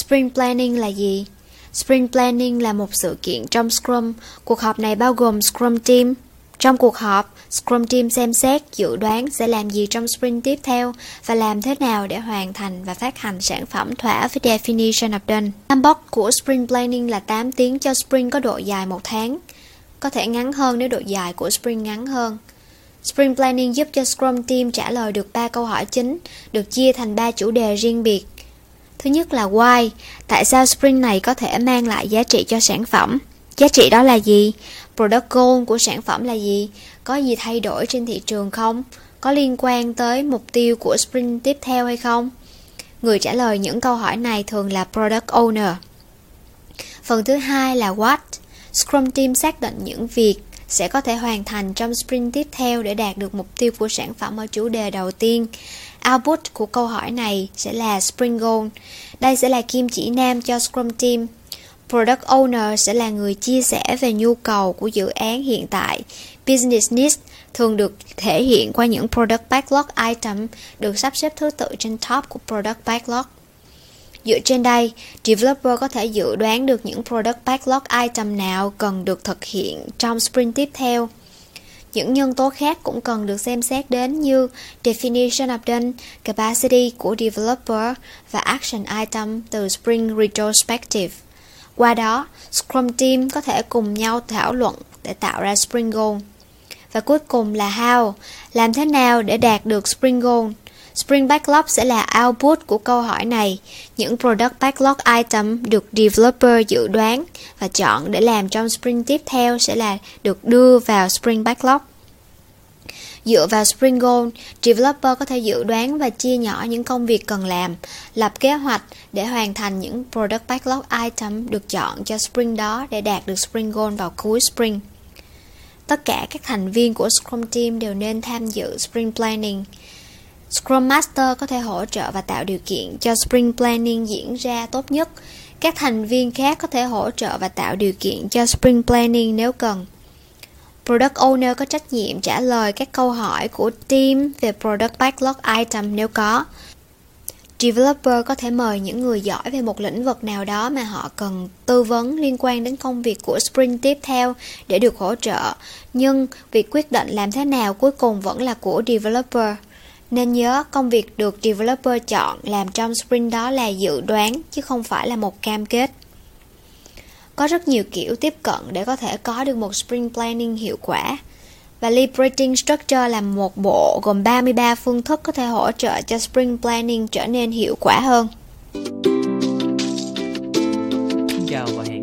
Spring Planning là gì? Spring Planning là một sự kiện trong Scrum. Cuộc họp này bao gồm Scrum Team. Trong cuộc họp, Scrum Team xem xét, dự đoán sẽ làm gì trong sprint tiếp theo và làm thế nào để hoàn thành và phát hành sản phẩm thỏa với Definition of Done. Time box của Sprint Planning là 8 tiếng cho sprint có độ dài một tháng. Có thể ngắn hơn nếu độ dài của sprint ngắn hơn. Sprint Planning giúp cho Scrum Team trả lời được 3 câu hỏi chính, được chia thành 3 chủ đề riêng biệt. Thứ nhất là why, tại sao sprint này có thể mang lại giá trị cho sản phẩm? Giá trị đó là gì? Product goal của sản phẩm là gì? Có gì thay đổi trên thị trường không? Có liên quan tới mục tiêu của sprint tiếp theo hay không? Người trả lời những câu hỏi này thường là Product Owner. Phần thứ hai là What. Scrum Team xác định những việc sẽ có thể hoàn thành trong sprint tiếp theo để đạt được mục tiêu của sản phẩm ở chủ đề đầu tiên. Output của câu hỏi này sẽ là Spring Goal. Đây sẽ là kim chỉ nam cho Scrum Team. Product Owner sẽ là người chia sẻ về nhu cầu của dự án hiện tại. Business Needs thường được thể hiện qua những Product Backlog item được sắp xếp thứ tự trên top của Product Backlog. Dựa trên đây, developer có thể dự đoán được những product backlog item nào cần được thực hiện trong sprint tiếp theo. Những nhân tố khác cũng cần được xem xét đến như definition of done, capacity của developer và action item từ Spring Retrospective. Qua đó, Scrum Team có thể cùng nhau thảo luận để tạo ra Spring Goal. Và cuối cùng là how, làm thế nào để đạt được Spring Goal. Spring Backlog sẽ là output của câu hỏi này. Những product backlog item được developer dự đoán và chọn để làm trong Spring tiếp theo sẽ là được đưa vào Spring Backlog. Dựa vào Spring Goal, developer có thể dự đoán và chia nhỏ những công việc cần làm, lập kế hoạch để hoàn thành những product backlog item được chọn cho Spring đó để đạt được Spring Goal vào cuối Spring. Tất cả các thành viên của Scrum Team đều nên tham dự Spring Planning. Scrum Master có thể hỗ trợ và tạo điều kiện cho Spring Planning diễn ra tốt nhất. Các thành viên khác có thể hỗ trợ và tạo điều kiện cho Spring Planning nếu cần. Product Owner có trách nhiệm trả lời các câu hỏi của team về Product Backlog Item nếu có. Developer có thể mời những người giỏi về một lĩnh vực nào đó mà họ cần tư vấn liên quan đến công việc của sprint tiếp theo để được hỗ trợ. Nhưng việc quyết định làm thế nào cuối cùng vẫn là của developer. Nên nhớ, công việc được developer chọn làm trong sprint đó là dự đoán, chứ không phải là một cam kết. Có rất nhiều kiểu tiếp cận để có thể có được một sprint planning hiệu quả. Và Liberating Structure là một bộ gồm 33 phương thức có thể hỗ trợ cho sprint planning trở nên hiệu quả hơn. Xin chào và hẹn